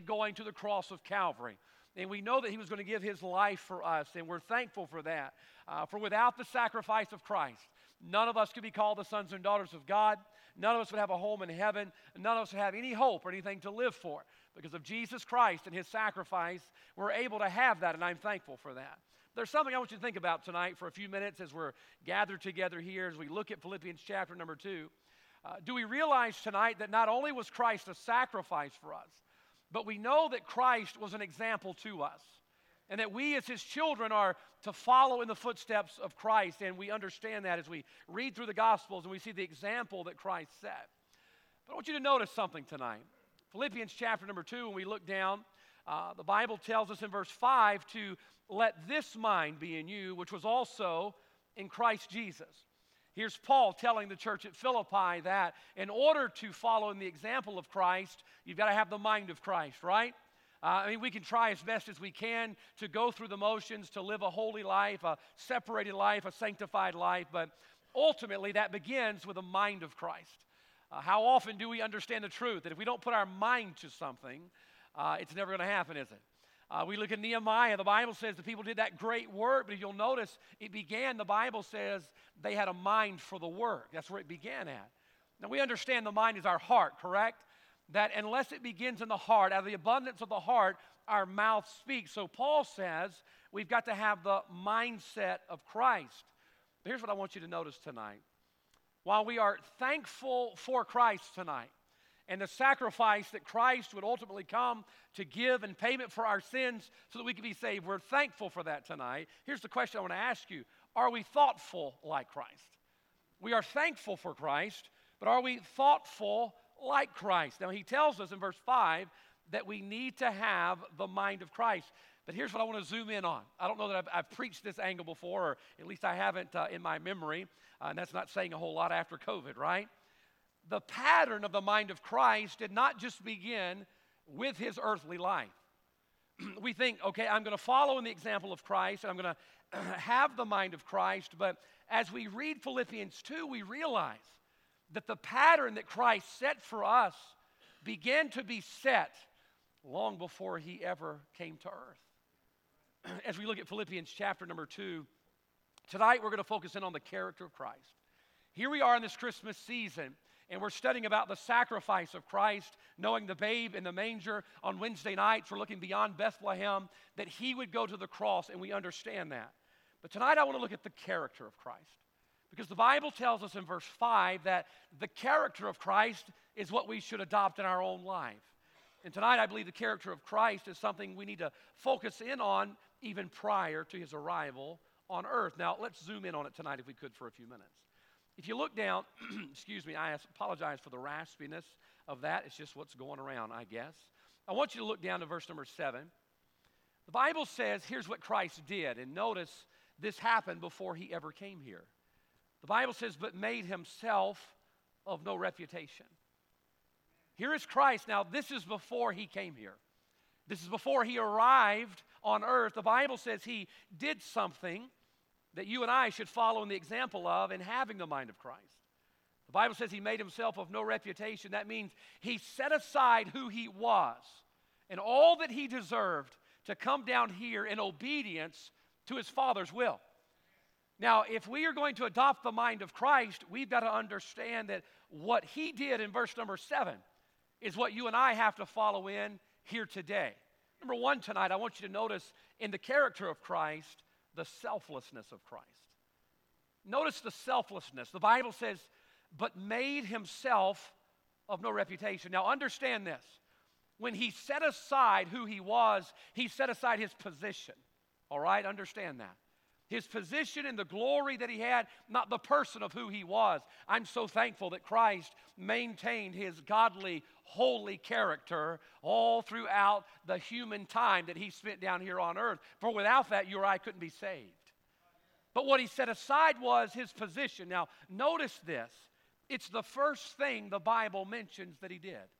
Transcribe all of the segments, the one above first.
going to the cross of Calvary. And we know that he was going to give his life for us, and we're thankful for that. Uh, for without the sacrifice of Christ, none of us could be called the sons and daughters of God. None of us would have a home in heaven. None of us would have any hope or anything to live for. Because of Jesus Christ and his sacrifice, we're able to have that, and I'm thankful for that. There's something I want you to think about tonight for a few minutes as we're gathered together here, as we look at Philippians chapter number two. Uh, do we realize tonight that not only was Christ a sacrifice for us, but we know that Christ was an example to us? And that we, as his children, are to follow in the footsteps of Christ. And we understand that as we read through the Gospels and we see the example that Christ set. But I want you to notice something tonight. Philippians chapter number two, when we look down, uh, the Bible tells us in verse 5 to let this mind be in you, which was also in Christ Jesus. Here's Paul telling the church at Philippi that in order to follow in the example of Christ, you've got to have the mind of Christ, right? Uh, I mean, we can try as best as we can to go through the motions, to live a holy life, a separated life, a sanctified life, but ultimately that begins with the mind of Christ. Uh, how often do we understand the truth that if we don't put our mind to something, uh, it's never going to happen, is it? Uh, we look at Nehemiah. The Bible says the people did that great work, but you'll notice it began, the Bible says they had a mind for the work. That's where it began at. Now we understand the mind is our heart, correct? That unless it begins in the heart, out of the abundance of the heart, our mouth speaks. So Paul says we've got to have the mindset of Christ. But here's what I want you to notice tonight. While we are thankful for Christ tonight, and the sacrifice that Christ would ultimately come to give in payment for our sins so that we could be saved. We're thankful for that tonight. Here's the question I want to ask you Are we thoughtful like Christ? We are thankful for Christ, but are we thoughtful like Christ? Now, he tells us in verse 5 that we need to have the mind of Christ. But here's what I want to zoom in on. I don't know that I've, I've preached this angle before, or at least I haven't uh, in my memory, uh, and that's not saying a whole lot after COVID, right? The pattern of the mind of Christ did not just begin with his earthly life. we think, okay, I'm going to follow in the example of Christ and I'm going to have the mind of Christ. But as we read Philippians 2, we realize that the pattern that Christ set for us began to be set long before he ever came to earth. As we look at Philippians chapter number 2, tonight we're going to focus in on the character of Christ. Here we are in this Christmas season and we're studying about the sacrifice of Christ, knowing the babe in the manger. On Wednesday nights, we're looking beyond Bethlehem, that he would go to the cross, and we understand that. But tonight, I want to look at the character of Christ. Because the Bible tells us in verse 5 that the character of Christ is what we should adopt in our own life. And tonight, I believe the character of Christ is something we need to focus in on even prior to his arrival on earth. Now, let's zoom in on it tonight if we could for a few minutes. If you look down, excuse me, I apologize for the raspiness of that. It's just what's going around, I guess. I want you to look down to verse number seven. The Bible says, here's what Christ did. And notice this happened before he ever came here. The Bible says, but made himself of no reputation. Here is Christ. Now, this is before he came here. This is before he arrived on earth. The Bible says he did something that you and I should follow in the example of in having the mind of Christ. The Bible says he made himself of no reputation. That means he set aside who he was and all that he deserved to come down here in obedience to his Father's will. Now, if we are going to adopt the mind of Christ, we've got to understand that what he did in verse number seven is what you and I have to follow in here today. Number one, tonight, I want you to notice in the character of Christ the selflessness of Christ. Notice the selflessness. The Bible says, but made himself of no reputation. Now, understand this. When he set aside who he was, he set aside his position. All right? Understand that. His position and the glory that he had, not the person of who he was. I'm so thankful that Christ maintained his godly, holy character all throughout the human time that he spent down here on earth. For without that, you or I couldn't be saved. But what he set aside was his position. Now, notice this it's the first thing the Bible mentions that he did.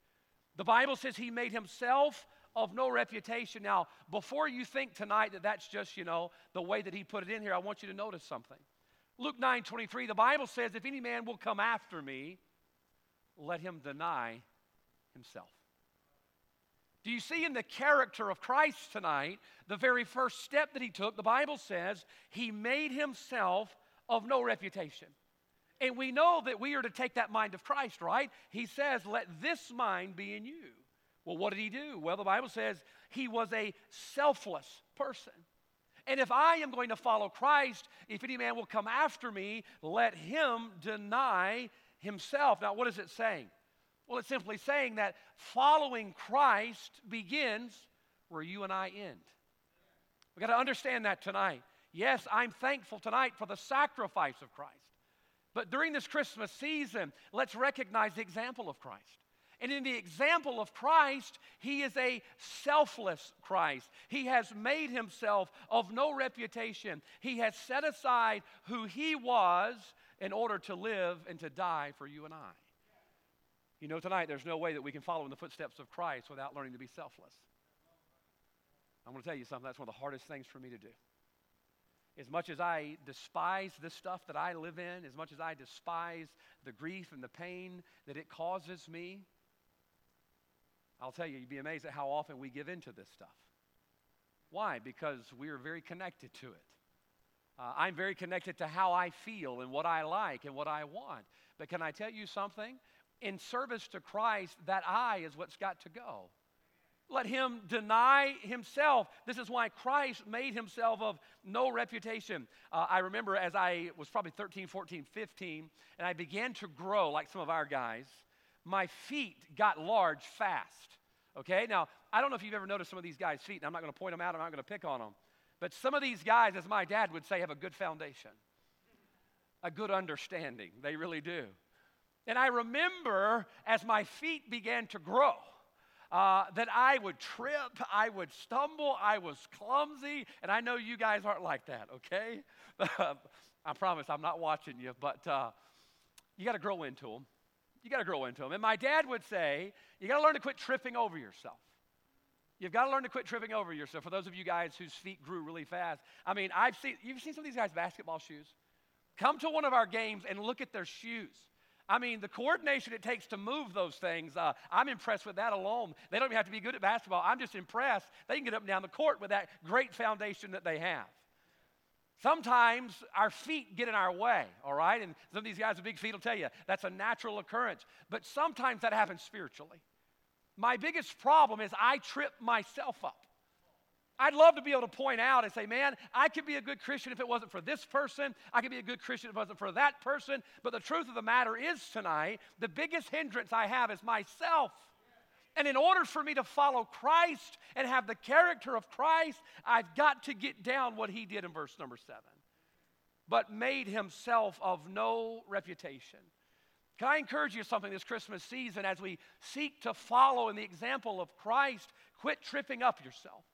The Bible says he made himself of no reputation. Now, before you think tonight that that's just, you know, the way that he put it in here, I want you to notice something. Luke 9 23, the Bible says, If any man will come after me, let him deny himself. Do you see in the character of Christ tonight, the very first step that he took? The Bible says he made himself of no reputation. And we know that we are to take that mind of Christ, right? He says, Let this mind be in you. Well, what did he do? Well, the Bible says he was a selfless person. And if I am going to follow Christ, if any man will come after me, let him deny himself. Now, what is it saying? Well, it's simply saying that following Christ begins where you and I end. We've got to understand that tonight. Yes, I'm thankful tonight for the sacrifice of Christ. But during this Christmas season, let's recognize the example of Christ. And in the example of Christ, he is a selfless Christ. He has made himself of no reputation. He has set aside who he was in order to live and to die for you and I. You know, tonight there's no way that we can follow in the footsteps of Christ without learning to be selfless. I'm going to tell you something, that's one of the hardest things for me to do. As much as I despise the stuff that I live in, as much as I despise the grief and the pain that it causes me, I'll tell you, you'd be amazed at how often we give into this stuff. Why? Because we are very connected to it. Uh, I'm very connected to how I feel and what I like and what I want. But can I tell you something? In service to Christ, that I is what's got to go. Let him deny himself. This is why Christ made himself of no reputation. Uh, I remember as I was probably 13, 14, 15, and I began to grow like some of our guys my feet got large fast. Okay, now I don't know if you've ever noticed some of these guys' feet, and I'm not going to point them out, I'm not going to pick on them. But some of these guys, as my dad would say, have a good foundation, a good understanding. They really do. And I remember as my feet began to grow, uh, that I would trip, I would stumble, I was clumsy, and I know you guys aren't like that, okay? I promise I'm not watching you, but uh, you got to grow into them. You got to grow into them. And my dad would say, you got to learn to quit tripping over yourself. You've got to learn to quit tripping over yourself. For those of you guys whose feet grew really fast, I mean, I've seen, you've seen some of these guys' basketball shoes? Come to one of our games and look at their shoes. I mean, the coordination it takes to move those things, uh, I'm impressed with that alone. They don't even have to be good at basketball. I'm just impressed. They can get up and down the court with that great foundation that they have. Sometimes our feet get in our way, all right? And some of these guys with big feet will tell you that's a natural occurrence. But sometimes that happens spiritually. My biggest problem is I trip myself up. I'd love to be able to point out and say, man, I could be a good Christian if it wasn't for this person. I could be a good Christian if it wasn't for that person. But the truth of the matter is tonight, the biggest hindrance I have is myself. And in order for me to follow Christ and have the character of Christ, I've got to get down what he did in verse number seven. But made himself of no reputation. Can I encourage you something this Christmas season as we seek to follow in the example of Christ? Quit tripping up yourself.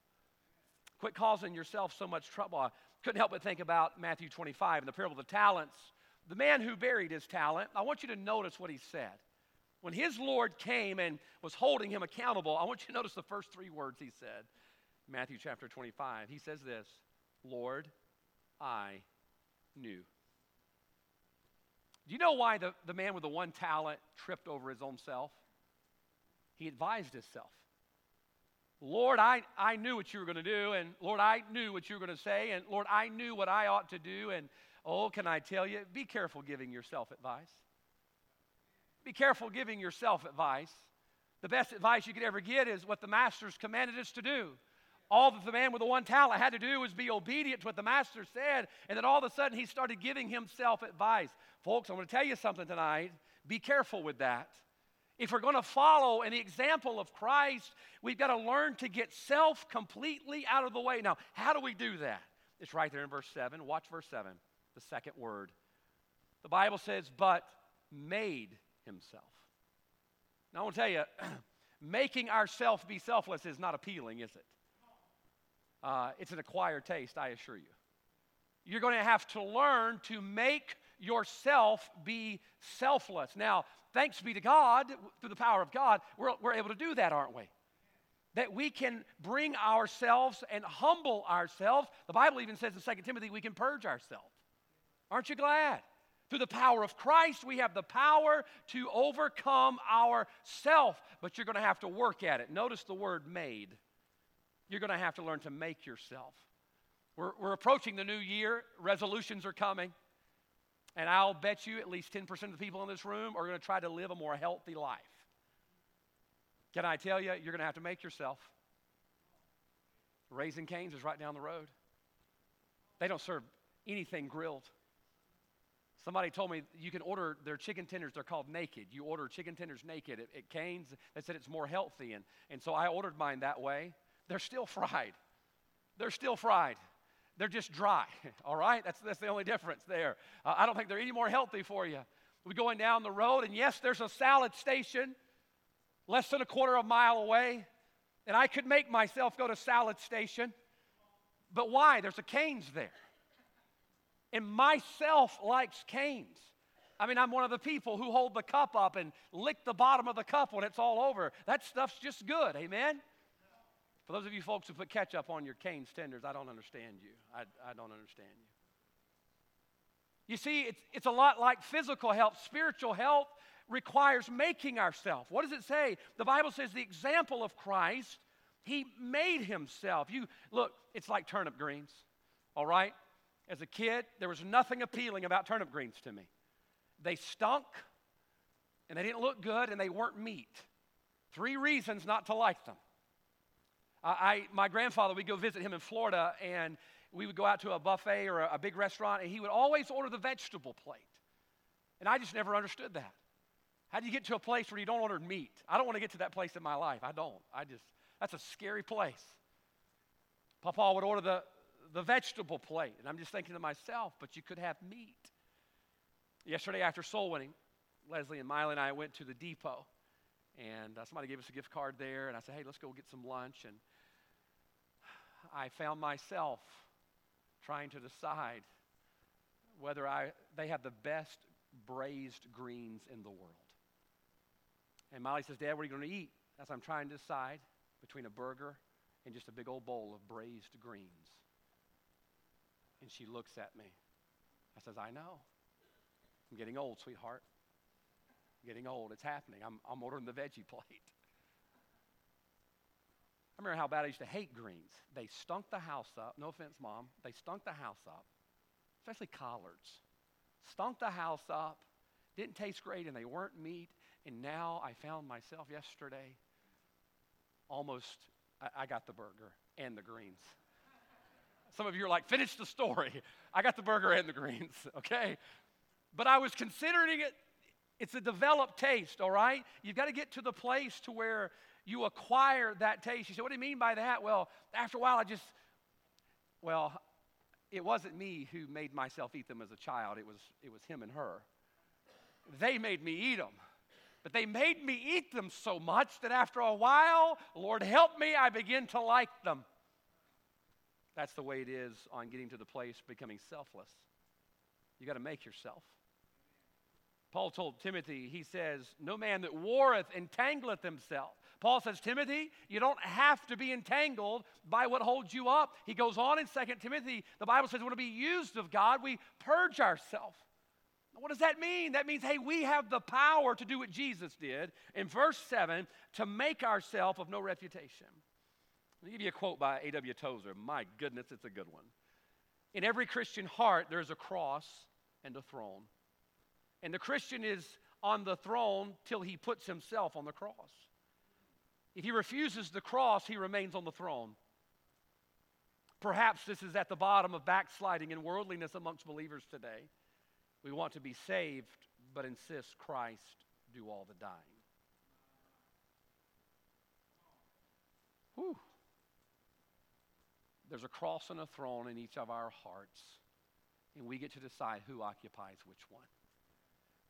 Quit causing yourself so much trouble. I couldn't help but think about Matthew 25 and the parable of the talents. The man who buried his talent, I want you to notice what he said. When his Lord came and was holding him accountable, I want you to notice the first three words he said. Matthew chapter 25. He says this Lord, I knew. Do you know why the, the man with the one talent tripped over his own self? He advised himself. Lord, I, I knew what you were going to do, and Lord, I knew what you were going to say, and Lord, I knew what I ought to do, and oh, can I tell you, be careful giving yourself advice. Be careful giving yourself advice. The best advice you could ever get is what the master's commanded us to do. All that the man with the one talent had to do was be obedient to what the master said, and then all of a sudden he started giving himself advice. Folks, I'm going to tell you something tonight. Be careful with that. If we're going to follow the example of Christ, we've got to learn to get self completely out of the way. Now, how do we do that? It's right there in verse 7. Watch verse 7, the second word. The Bible says, but made himself. Now, I want to tell you, making ourselves be selfless is not appealing, is it? Uh, it's an acquired taste, I assure you. You're going to have to learn to make yourself be selfless. Now, thanks be to God, through the power of God, we're, we're able to do that, aren't we? That we can bring ourselves and humble ourselves. The Bible even says in 2 Timothy we can purge ourselves. Aren't you glad? Through the power of Christ, we have the power to overcome ourself, but you're going to have to work at it. Notice the word made. You're going to have to learn to make yourself. We're, we're approaching the new year, resolutions are coming, and I'll bet you at least 10% of the people in this room are going to try to live a more healthy life. Can I tell you, you're going to have to make yourself. Raising Cane's is right down the road. They don't serve anything grilled. Somebody told me you can order their chicken tenders, they're called naked. You order chicken tenders naked at, at Cane's. They said it's more healthy. And, and so I ordered mine that way. They're still fried. They're still fried. They're just dry, all right? That's, that's the only difference there. Uh, I don't think they're any more healthy for you. We're going down the road, and yes, there's a salad station less than a quarter of a mile away, and I could make myself go to salad station. But why? There's a Cane's there. And myself likes Cane's. I mean, I'm one of the people who hold the cup up and lick the bottom of the cup when it's all over. That stuff's just good. Amen? For those of you folks who put ketchup on your Cane's tenders, I don't understand you. I, I don't understand you. You see, it's, it's a lot like physical health. Spiritual health requires making ourselves. What does it say? The Bible says the example of Christ, he made himself. You look, it's like turnip greens. All right? As a kid, there was nothing appealing about turnip greens to me. They stunk, and they didn't look good, and they weren't meat. Three reasons not to like them. I, my grandfather, we'd go visit him in Florida, and we would go out to a buffet or a, a big restaurant, and he would always order the vegetable plate. And I just never understood that. How do you get to a place where you don't order meat? I don't want to get to that place in my life. I don't. I just, that's a scary place. Papa would order the, the vegetable plate. And I'm just thinking to myself, but you could have meat. Yesterday after soul winning, Leslie and Miley and I went to the depot. And uh, somebody gave us a gift card there. And I said, hey, let's go get some lunch. And I found myself trying to decide whether I, they have the best braised greens in the world. And Molly says, Dad, what are you going to eat? As I'm trying to decide between a burger and just a big old bowl of braised greens. And she looks at me. I says, I know. I'm getting old, sweetheart. I'm getting old. It's happening. I'm, I'm ordering the veggie plate. I remember how bad I used to hate greens. They stunk the house up. No offense, Mom. They stunk the house up, especially collards. Stunk the house up. Didn't taste great, and they weren't meat. And now I found myself yesterday almost, I, I got the burger and the greens. Some of you are like, finish the story. I got the burger and the greens, okay? But I was considering it, it's a developed taste, all right? You've got to get to the place to where you acquire that taste. You say, what do you mean by that? Well, after a while, I just, well, it wasn't me who made myself eat them as a child. It was, it was him and her. They made me eat them. But they made me eat them so much that after a while, Lord help me, I begin to like them. That's the way it is on getting to the place becoming selfless. You got to make yourself. Paul told Timothy, he says, No man that warreth entangleth himself. Paul says, Timothy, you don't have to be entangled by what holds you up. He goes on in 2 Timothy, the Bible says, we be used of God, we purge ourselves. What does that mean? That means, hey, we have the power to do what Jesus did in verse 7 to make ourselves of no reputation. Let me give you a quote by A.W. Tozer. My goodness, it's a good one. In every Christian heart, there's a cross and a throne. And the Christian is on the throne till he puts himself on the cross. If he refuses the cross, he remains on the throne. Perhaps this is at the bottom of backsliding and worldliness amongst believers today. We want to be saved, but insist Christ do all the dying. Whew. There's a cross and a throne in each of our hearts, and we get to decide who occupies which one.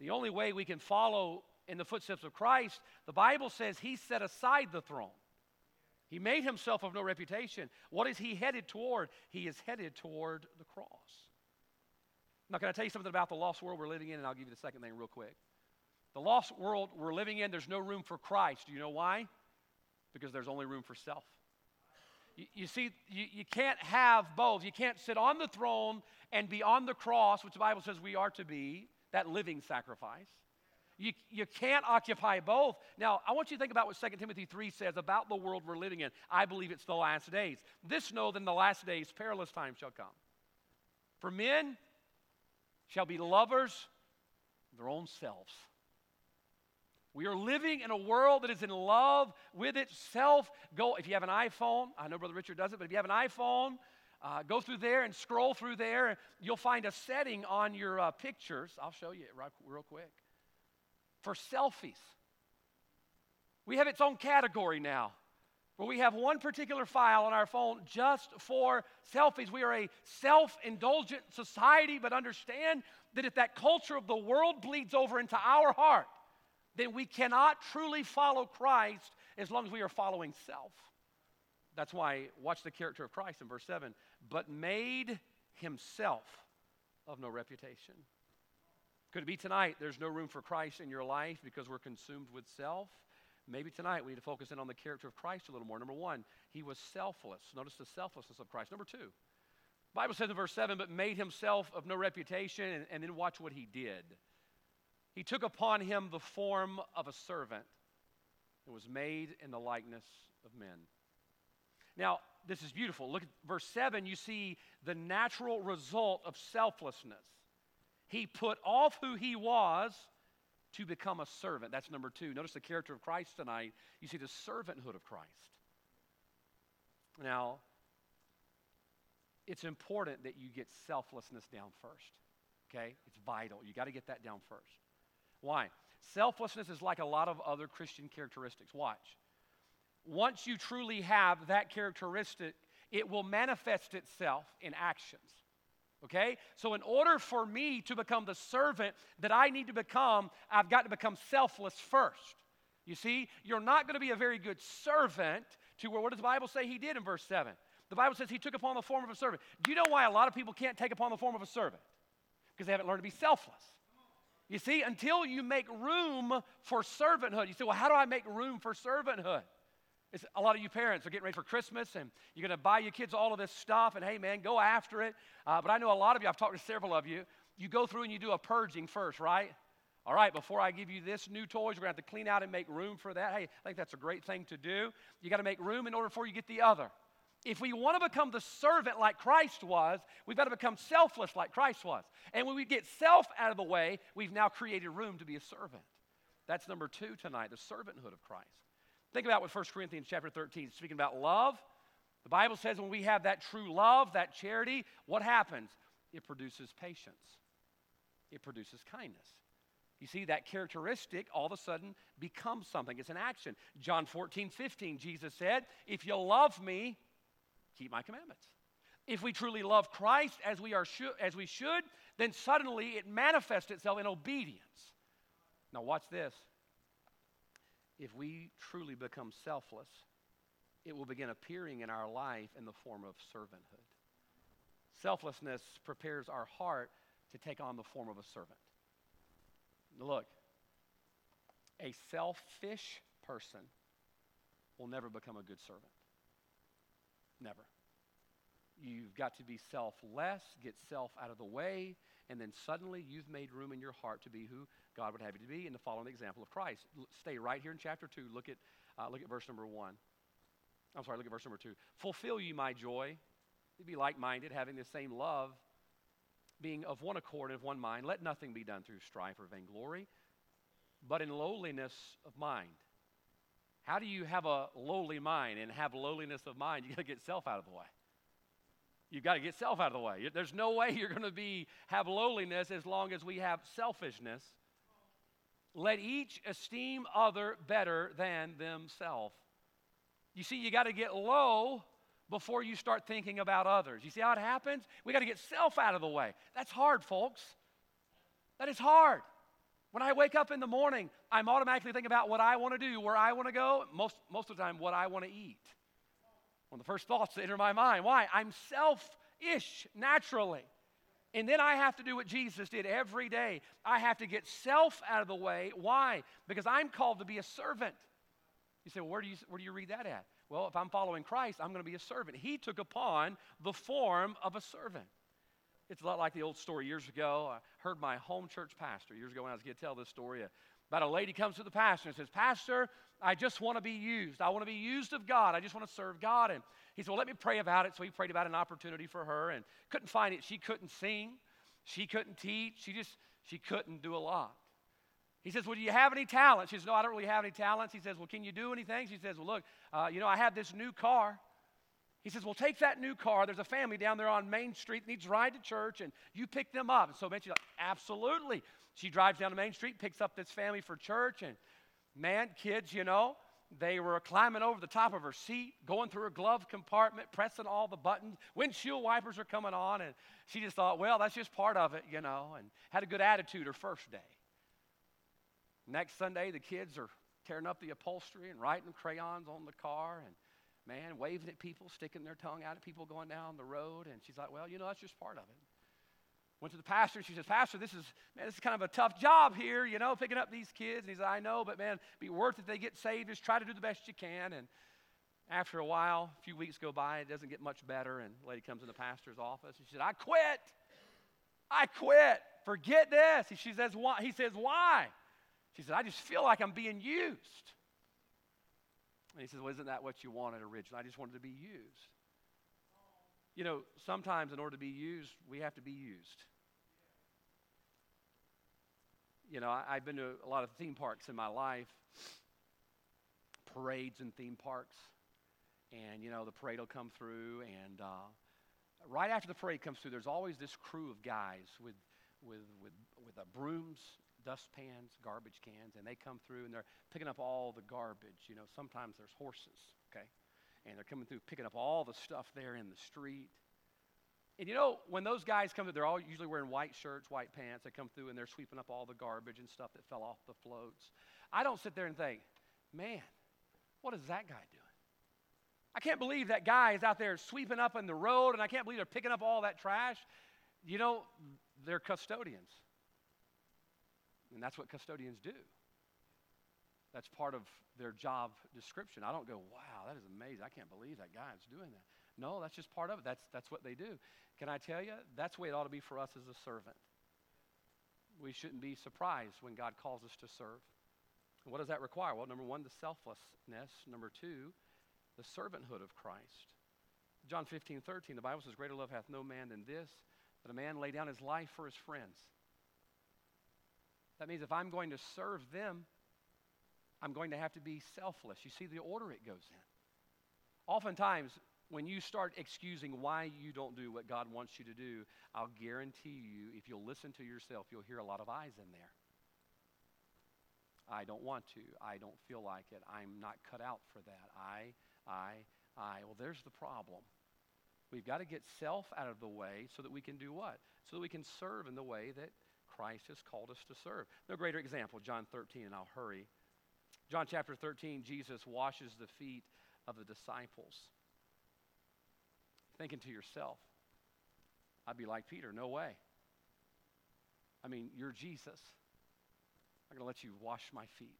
The only way we can follow in the footsteps of Christ, the Bible says he set aside the throne. He made himself of no reputation. What is he headed toward? He is headed toward the cross. Now, can I tell you something about the lost world we're living in? And I'll give you the second thing real quick. The lost world we're living in, there's no room for Christ. Do you know why? Because there's only room for self. You, you see, you, you can't have both. You can't sit on the throne and be on the cross, which the Bible says we are to be, that living sacrifice. You, you can't occupy both. Now, I want you to think about what 2 Timothy 3 says about the world we're living in. I believe it's the last days. This know then the last days, perilous times shall come. For men shall be lovers of their own selves. We are living in a world that is in love with itself. Go, if you have an iPhone, I know Brother Richard does it, but if you have an iPhone, uh, go through there and scroll through there. You'll find a setting on your uh, pictures. I'll show you it real quick. For selfies. We have its own category now where we have one particular file on our phone just for selfies. We are a self indulgent society, but understand that if that culture of the world bleeds over into our heart, then we cannot truly follow Christ as long as we are following self. That's why, watch the character of Christ in verse 7 but made himself of no reputation. Could it be tonight there's no room for Christ in your life because we're consumed with self? Maybe tonight we need to focus in on the character of Christ a little more. Number one, he was selfless. Notice the selflessness of Christ. Number two, Bible says in verse 7, but made himself of no reputation, and, and then watch what he did. He took upon him the form of a servant and was made in the likeness of men. Now, this is beautiful. Look at verse 7. You see the natural result of selflessness. He put off who he was to become a servant. That's number two. Notice the character of Christ tonight. You see the servanthood of Christ. Now, it's important that you get selflessness down first. Okay? It's vital. You got to get that down first. Why? Selflessness is like a lot of other Christian characteristics. Watch once you truly have that characteristic, it will manifest itself in actions. Okay? So, in order for me to become the servant that I need to become, I've got to become selfless first. You see, you're not going to be a very good servant to where, what does the Bible say he did in verse 7? The Bible says he took upon the form of a servant. Do you know why a lot of people can't take upon the form of a servant? Because they haven't learned to be selfless. You see, until you make room for servanthood, you say, well, how do I make room for servanthood? It's, a lot of you parents are getting ready for Christmas and you're going to buy your kids all of this stuff, and hey, man, go after it. Uh, but I know a lot of you, I've talked to several of you, you go through and you do a purging first, right? All right, before I give you this new toys, we're going to have to clean out and make room for that. Hey, I think that's a great thing to do. You got to make room in order for you get the other. If we want to become the servant like Christ was, we've got to become selfless like Christ was. And when we get self out of the way, we've now created room to be a servant. That's number two tonight, the servanthood of Christ. Think about what 1 Corinthians chapter 13, speaking about love. The Bible says when we have that true love, that charity, what happens? It produces patience, it produces kindness. You see, that characteristic all of a sudden becomes something. It's an action. John 14, 15, Jesus said, If you love me, keep my commandments. If we truly love Christ as we, are as we should, then suddenly it manifests itself in obedience. Now, watch this if we truly become selfless, it will begin appearing in our life in the form of servanthood. Selflessness prepares our heart to take on the form of a servant. Look, a selfish person will never become a good servant. Never. You've got to be selfless, get self out of the way, and then suddenly you've made room in your heart to be who God would have you to be, and to follow the example of Christ. L- stay right here in chapter 2. Look at, uh, look at verse number 1. I'm sorry, look at verse number 2. Fulfill you my joy. Be like minded, having the same love, being of one accord and of one mind. Let nothing be done through strife or vainglory, but in lowliness of mind. How do you have a lowly mind and have lowliness of mind? You got to get self out of the way. You've got to get self out of the way. There's no way you're going to be have lowliness as long as we have selfishness let each esteem other better than themselves. You see, you got to get low before you start thinking about others. You see how it happens? We got to get self out of the way. That's hard, folks. That is hard. When I wake up in the morning, I'm automatically thinking about what I want to do, where I want to go, most, most of the time, what I want to eat. One of the first thoughts that enter my mind. Why? I'm selfish naturally. And then I have to do what Jesus did every day. I have to get self out of the way. Why? Because I'm called to be a servant. You say, well, where do you, where do you read that at? Well, if I'm following Christ, I'm going to be a servant. He took upon the form of a servant. It's a lot like the old story years ago. I heard my home church pastor years ago when I was going to tell this story about a lady comes to the pastor and says, Pastor, I just want to be used. I want to be used of God. I just want to serve God. And he said, Well, let me pray about it. So he prayed about an opportunity for her and couldn't find it. She couldn't sing. She couldn't teach. She just, she couldn't do a lot. He says, Well, do you have any talents? She says, No, I don't really have any talents. He says, Well, can you do anything? She says, Well, look, uh, you know, I have this new car. He says, Well, take that new car. There's a family down there on Main Street needs to ride to church, and you pick them up. And so she's like, Absolutely. She drives down to Main Street, picks up this family for church, and man, kids, you know, they were climbing over the top of her seat, going through her glove compartment, pressing all the buttons. Windshield wipers are coming on, and she just thought, well, that's just part of it, you know, and had a good attitude her first day. Next Sunday, the kids are tearing up the upholstery and writing crayons on the car and, man, waving at people, sticking their tongue out at people going down the road. And she's like, well, you know, that's just part of it. Went to the pastor and she says, Pastor, this is, man, this is kind of a tough job here, you know, picking up these kids. And he said, I know, but man, be worth it they get saved. Just try to do the best you can. And after a while, a few weeks go by, it doesn't get much better. And the lady comes in the pastor's office and she said, I quit. I quit. Forget this. She says, why? He says, why? She said, I just feel like I'm being used. And he says, Well, isn't that what you wanted originally? I just wanted to be used. You know, sometimes in order to be used, we have to be used. You know, I, have been to a lot of theme parks in my life, parades and theme parks. And, you know, the parade will come through, and uh, right after the parade comes through, there's always this crew of guys with, with, with, with uh, brooms dustpans, garbage cans, and they come through and they're picking up all the garbage. You know, sometimes there's horses, okay? And they're coming through picking up all the stuff there in the street. And you know, when those guys come through, they're all usually wearing white shirts, white pants. They come through and they're sweeping up all the garbage and stuff that fell off the floats. I don't sit there and think, man, what is that guy doing? I can't believe that guy is out there sweeping up in the road, and I can't believe they're picking up all that trash. You know, they're custodians. And that's what custodians do. That's part of their job description. I don't go, wow, that is amazing. I can't believe that guy is doing that. No, that's just part of it. That's, that's what they do. Can I tell you? That's the way it ought to be for us as a servant. We shouldn't be surprised when God calls us to serve. And what does that require? Well, number one, the selflessness. Number two, the servanthood of Christ. John 15, 13, the Bible says, Greater love hath no man than this, that a man lay down his life for his friends. That means if I'm going to serve them, I'm going to have to be selfless. You see the order it goes in. Oftentimes, when you start excusing why you don't do what God wants you to do, I'll guarantee you, if you'll listen to yourself, you'll hear a lot of eyes in there. I don't want to. I don't feel like it. I'm not cut out for that. I, I, I. Well, there's the problem. We've got to get self out of the way so that we can do what? So that we can serve in the way that Christ has called us to serve. No greater example, John 13, and I'll hurry. John chapter 13, Jesus washes the feet of the disciples. Thinking to yourself, I'd be like Peter, no way. I mean, you're Jesus. I'm going to let you wash my feet.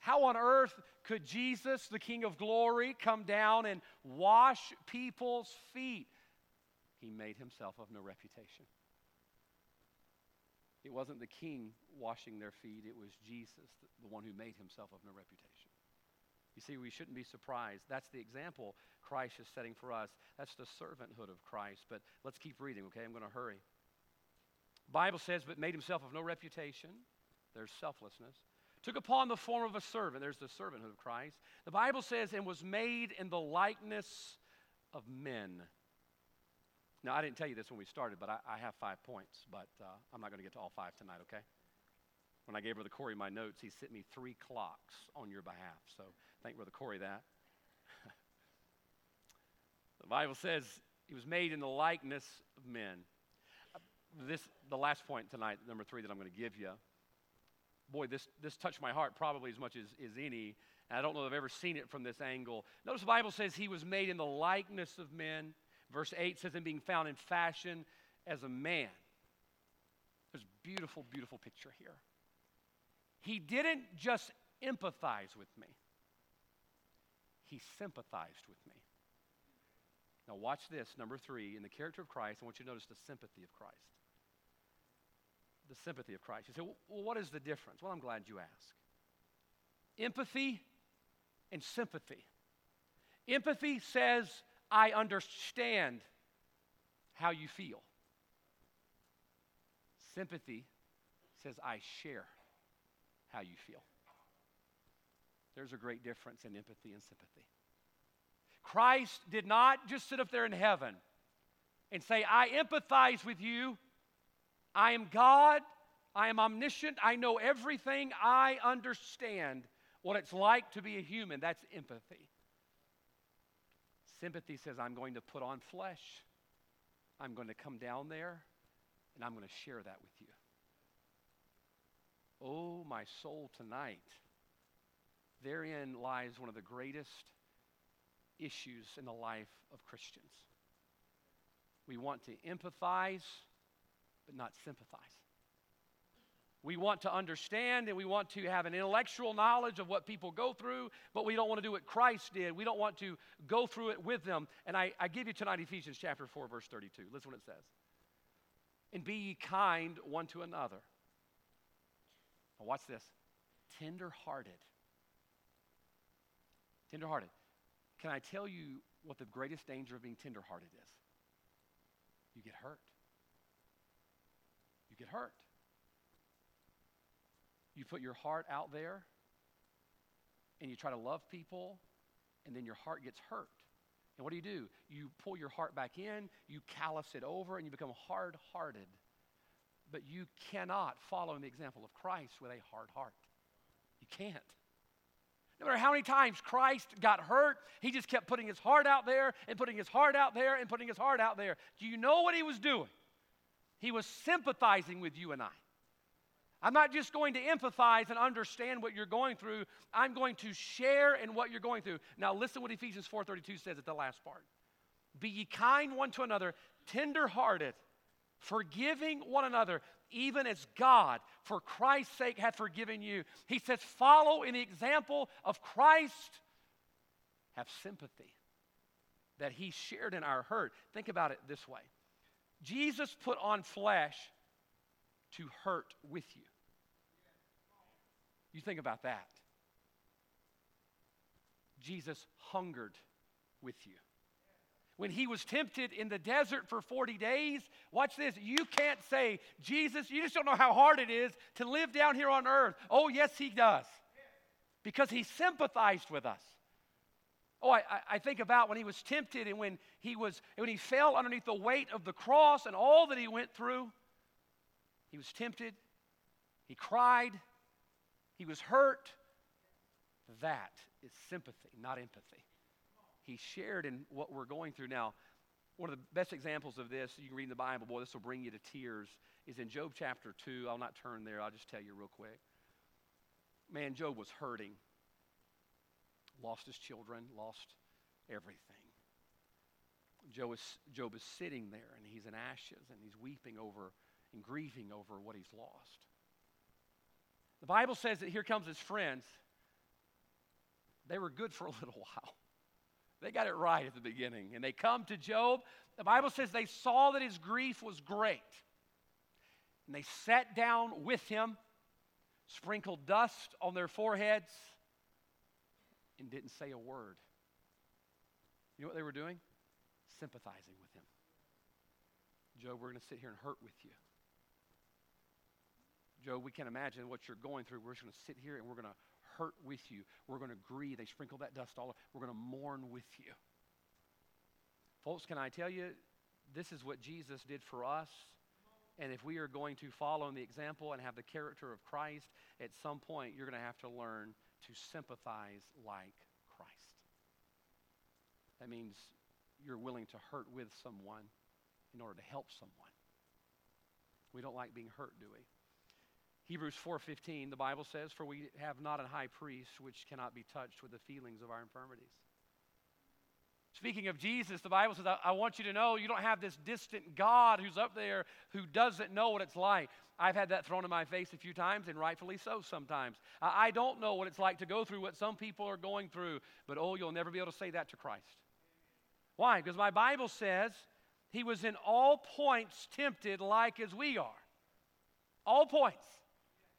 How on earth could Jesus, the King of glory, come down and wash people's feet? He made himself of no reputation. It wasn't the king washing their feet, it was Jesus, the one who made himself of no reputation. You see, we shouldn't be surprised. That's the example Christ is setting for us. That's the servanthood of Christ. But let's keep reading, okay? I'm going to hurry. Bible says, but made himself of no reputation. There's selflessness. Took upon the form of a servant. There's the servanthood of Christ. The Bible says, and was made in the likeness of men. Now, I didn't tell you this when we started, but I, I have five points, but uh, I'm not going to get to all five tonight, okay? When I gave Brother Corey my notes, he sent me three clocks on your behalf. So thank Brother Corey that. the Bible says he was made in the likeness of men. This, the last point tonight, number three, that I'm going to give you. Boy, this, this touched my heart probably as much as, as any. And I don't know if I've ever seen it from this angle. Notice the Bible says he was made in the likeness of men. Verse 8 says, "In being found in fashion as a man. There's a beautiful, beautiful picture here. He didn't just empathize with me, he sympathized with me. Now, watch this. Number three, in the character of Christ, I want you to notice the sympathy of Christ. The sympathy of Christ. You say, well, what is the difference? Well, I'm glad you asked. Empathy and sympathy. Empathy says, I understand how you feel. Sympathy says, I share how you feel. There's a great difference in empathy and sympathy. Christ did not just sit up there in heaven and say, I empathize with you. I am God. I am omniscient. I know everything. I understand what it's like to be a human. That's empathy. Sympathy says, I'm going to put on flesh. I'm going to come down there and I'm going to share that with you. Oh, my soul tonight. Therein lies one of the greatest issues in the life of Christians. We want to empathize, but not sympathize. We want to understand and we want to have an intellectual knowledge of what people go through, but we don't want to do what Christ did. We don't want to go through it with them. And I, I give you tonight Ephesians chapter 4, verse 32. Listen what it says. And be ye kind one to another. Now, watch this tender hearted. Tender hearted. Can I tell you what the greatest danger of being tenderhearted is? You get hurt. You get hurt. You put your heart out there and you try to love people, and then your heart gets hurt. And what do you do? You pull your heart back in, you callous it over, and you become hard hearted. But you cannot follow in the example of Christ with a hard heart. You can't. No matter how many times Christ got hurt, he just kept putting his heart out there and putting his heart out there and putting his heart out there. Do you know what he was doing? He was sympathizing with you and I. I'm not just going to empathize and understand what you're going through. I'm going to share in what you're going through. Now listen what Ephesians 4:32 says at the last part. Be ye kind one to another, tender-hearted, forgiving one another, even as God, for Christ's sake, hath forgiven you. He says, follow in the example of Christ. Have sympathy that he shared in our hurt. Think about it this way Jesus put on flesh to hurt with you. You think about that. Jesus hungered with you. When he was tempted in the desert for 40 days, watch this. You can't say, Jesus, you just don't know how hard it is to live down here on earth. Oh, yes, he does. Because he sympathized with us. Oh, I, I think about when he was tempted and when he was when he fell underneath the weight of the cross and all that he went through. He was tempted, he cried, he was hurt. That is sympathy, not empathy. He shared in what we're going through now. One of the best examples of this, you can read in the Bible, boy, this will bring you to tears, is in Job chapter 2. I'll not turn there, I'll just tell you real quick. Man, Job was hurting. Lost his children, lost everything. Job is, Job is sitting there and he's in ashes and he's weeping over and grieving over what he's lost. The Bible says that here comes his friends. They were good for a little while. They got it right at the beginning. And they come to Job. The Bible says they saw that his grief was great. And they sat down with him, sprinkled dust on their foreheads, and didn't say a word. You know what they were doing? Sympathizing with him. Job, we're going to sit here and hurt with you. Job, we can't imagine what you're going through. We're just going to sit here and we're going to hurt with you. We're going to grieve. They sprinkle that dust all over. We're going to mourn with you. Folks, can I tell you, this is what Jesus did for us. And if we are going to follow in the example and have the character of Christ, at some point you're going to have to learn to sympathize like Christ. That means you're willing to hurt with someone in order to help someone. We don't like being hurt, do we? Hebrews 4:15 the Bible says for we have not a high priest which cannot be touched with the feelings of our infirmities. Speaking of Jesus, the Bible says, I, want you to know you don't have this distant God who's up there who doesn't know what it's like. I've had that thrown in my face a few times, and rightfully so sometimes. I, I don't know what it's like to go through what some people are going through, but oh, you'll never be able to say that to Christ. Why? Because my Bible says he was in all points tempted like as we are. All points.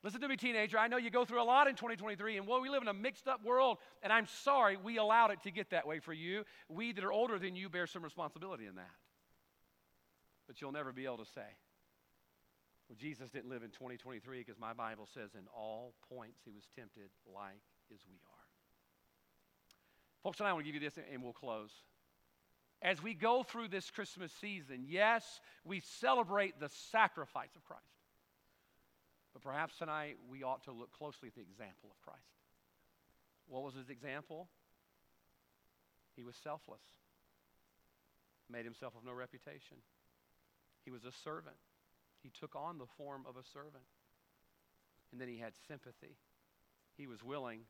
Listen to me, teenager. I know you go through a lot in 2023, and well, we live in a mixed up world, and I'm sorry we allowed it to get that way for you. We that are older than you bear some responsibility in that. But you'll never be able to say, well, Jesus didn't live in 2023 because my Bible says in all points he was tempted like as we are. Folks, tonight I want to give you this and we'll close. As we go through this Christmas season, yes, we celebrate the sacrifice of Christ. But perhaps tonight we ought to look closely at the example of Christ. What was his example? He was selfless, made himself of no reputation. He was a servant. He took on the form of a servant. And then he had sympathy. He was willing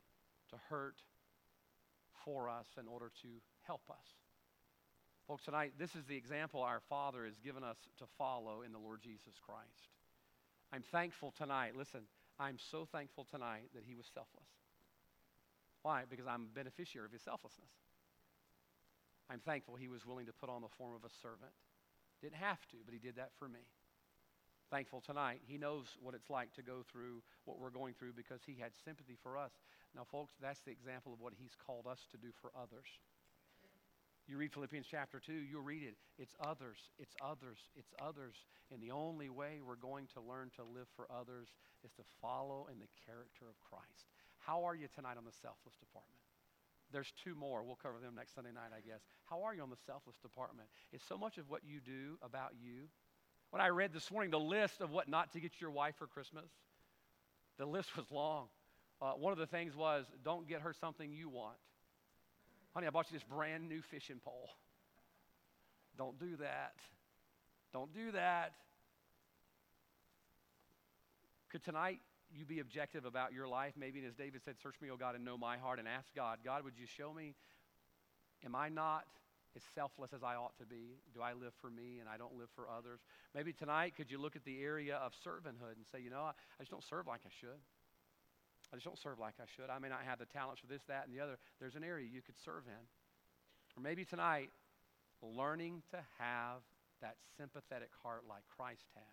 to hurt for us in order to help us. Folks, tonight, this is the example our Father has given us to follow in the Lord Jesus Christ. I'm thankful tonight. Listen, I'm so thankful tonight that he was selfless. Why? Because I'm a beneficiary of his selflessness. I'm thankful he was willing to put on the form of a servant. Didn't have to, but he did that for me. Thankful tonight. He knows what it's like to go through what we're going through because he had sympathy for us. Now, folks, that's the example of what he's called us to do for others. You read Philippians chapter 2, you'll read it. It's others, it's others, it's others. And the only way we're going to learn to live for others is to follow in the character of Christ. How are you tonight on the selfless department? There's two more. We'll cover them next Sunday night, I guess. How are you on the selfless department? It's so much of what you do about you. When I read this morning the list of what not to get your wife for Christmas, the list was long. Uh, one of the things was don't get her something you want. Honey, I bought you this brand new fishing pole. Don't do that. Don't do that. Could tonight you be objective about your life? Maybe, as David said, Search me, O God, and know my heart, and ask God, God, would you show me, am I not as selfless as I ought to be? Do I live for me and I don't live for others? Maybe tonight, could you look at the area of servanthood and say, you know, I, I just don't serve like I should? I just don't serve like I should. I may not have the talents for this, that, and the other. There's an area you could serve in. Or maybe tonight, learning to have that sympathetic heart like Christ had.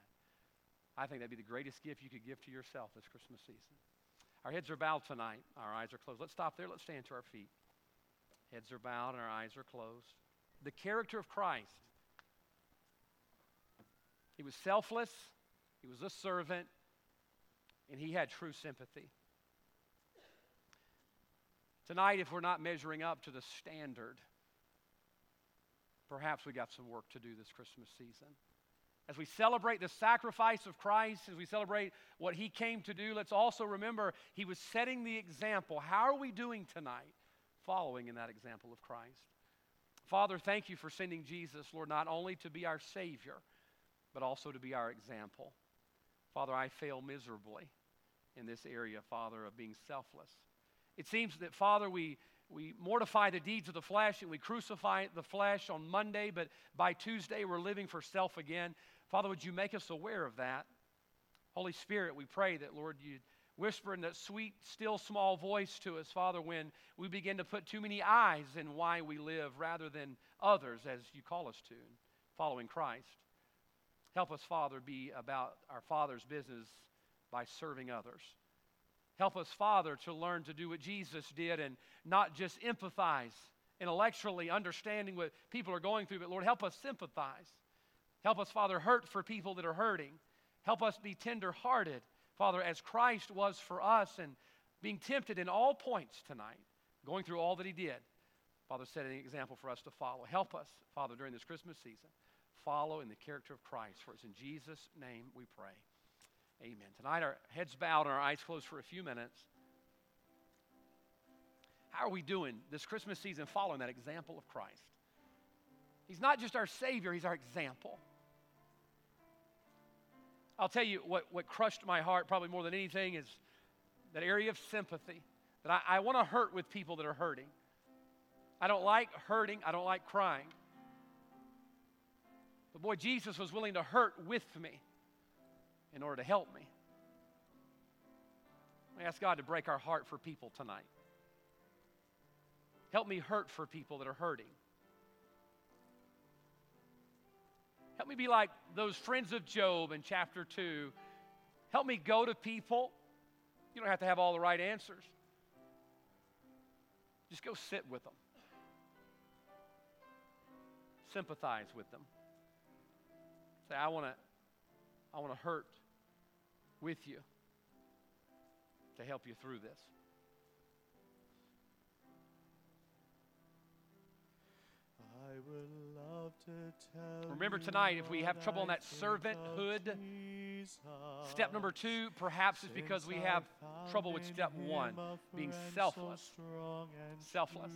I think that'd be the greatest gift you could give to yourself this Christmas season. Our heads are bowed tonight. Our eyes are closed. Let's stop there. Let's stand to our feet. Heads are bowed and our eyes are closed. The character of Christ. He was selfless, he was a servant, and he had true sympathy. Tonight, if we're not measuring up to the standard, perhaps we got some work to do this Christmas season. As we celebrate the sacrifice of Christ, as we celebrate what he came to do, let's also remember he was setting the example. How are we doing tonight following in that example of Christ? Father, thank you for sending Jesus, Lord, not only to be our Savior, but also to be our example. Father, I fail miserably in this area, Father, of being selfless. It seems that, Father, we, we mortify the deeds of the flesh and we crucify the flesh on Monday, but by Tuesday we're living for self again. Father, would you make us aware of that? Holy Spirit, we pray that, Lord, you'd whisper in that sweet, still, small voice to us, Father, when we begin to put too many I's in why we live rather than others, as you call us to, following Christ. Help us, Father, be about our Father's business by serving others. Help us, Father, to learn to do what Jesus did and not just empathize intellectually, understanding what people are going through, but Lord, help us sympathize. Help us, Father, hurt for people that are hurting. Help us be tender-hearted, Father, as Christ was for us and being tempted in all points tonight, going through all that he did. Father, set an example for us to follow. Help us, Father, during this Christmas season, follow in the character of Christ. For it's in Jesus' name we pray. Amen. Tonight, our heads bowed and our eyes closed for a few minutes. How are we doing this Christmas season following that example of Christ? He's not just our Savior, He's our example. I'll tell you what, what crushed my heart probably more than anything is that area of sympathy. That I, I want to hurt with people that are hurting. I don't like hurting, I don't like crying. But boy, Jesus was willing to hurt with me in order to help me. I ask God to break our heart for people tonight. Help me hurt for people that are hurting. Help me be like those friends of Job in chapter 2. Help me go to people. You don't have to have all the right answers. Just go sit with them, sympathize with them. Say, I want to I want to hurt with you to help you through this. Remember tonight, if we have trouble in that servanthood, step number two perhaps is because we have trouble with step one, being selfless. Selfless.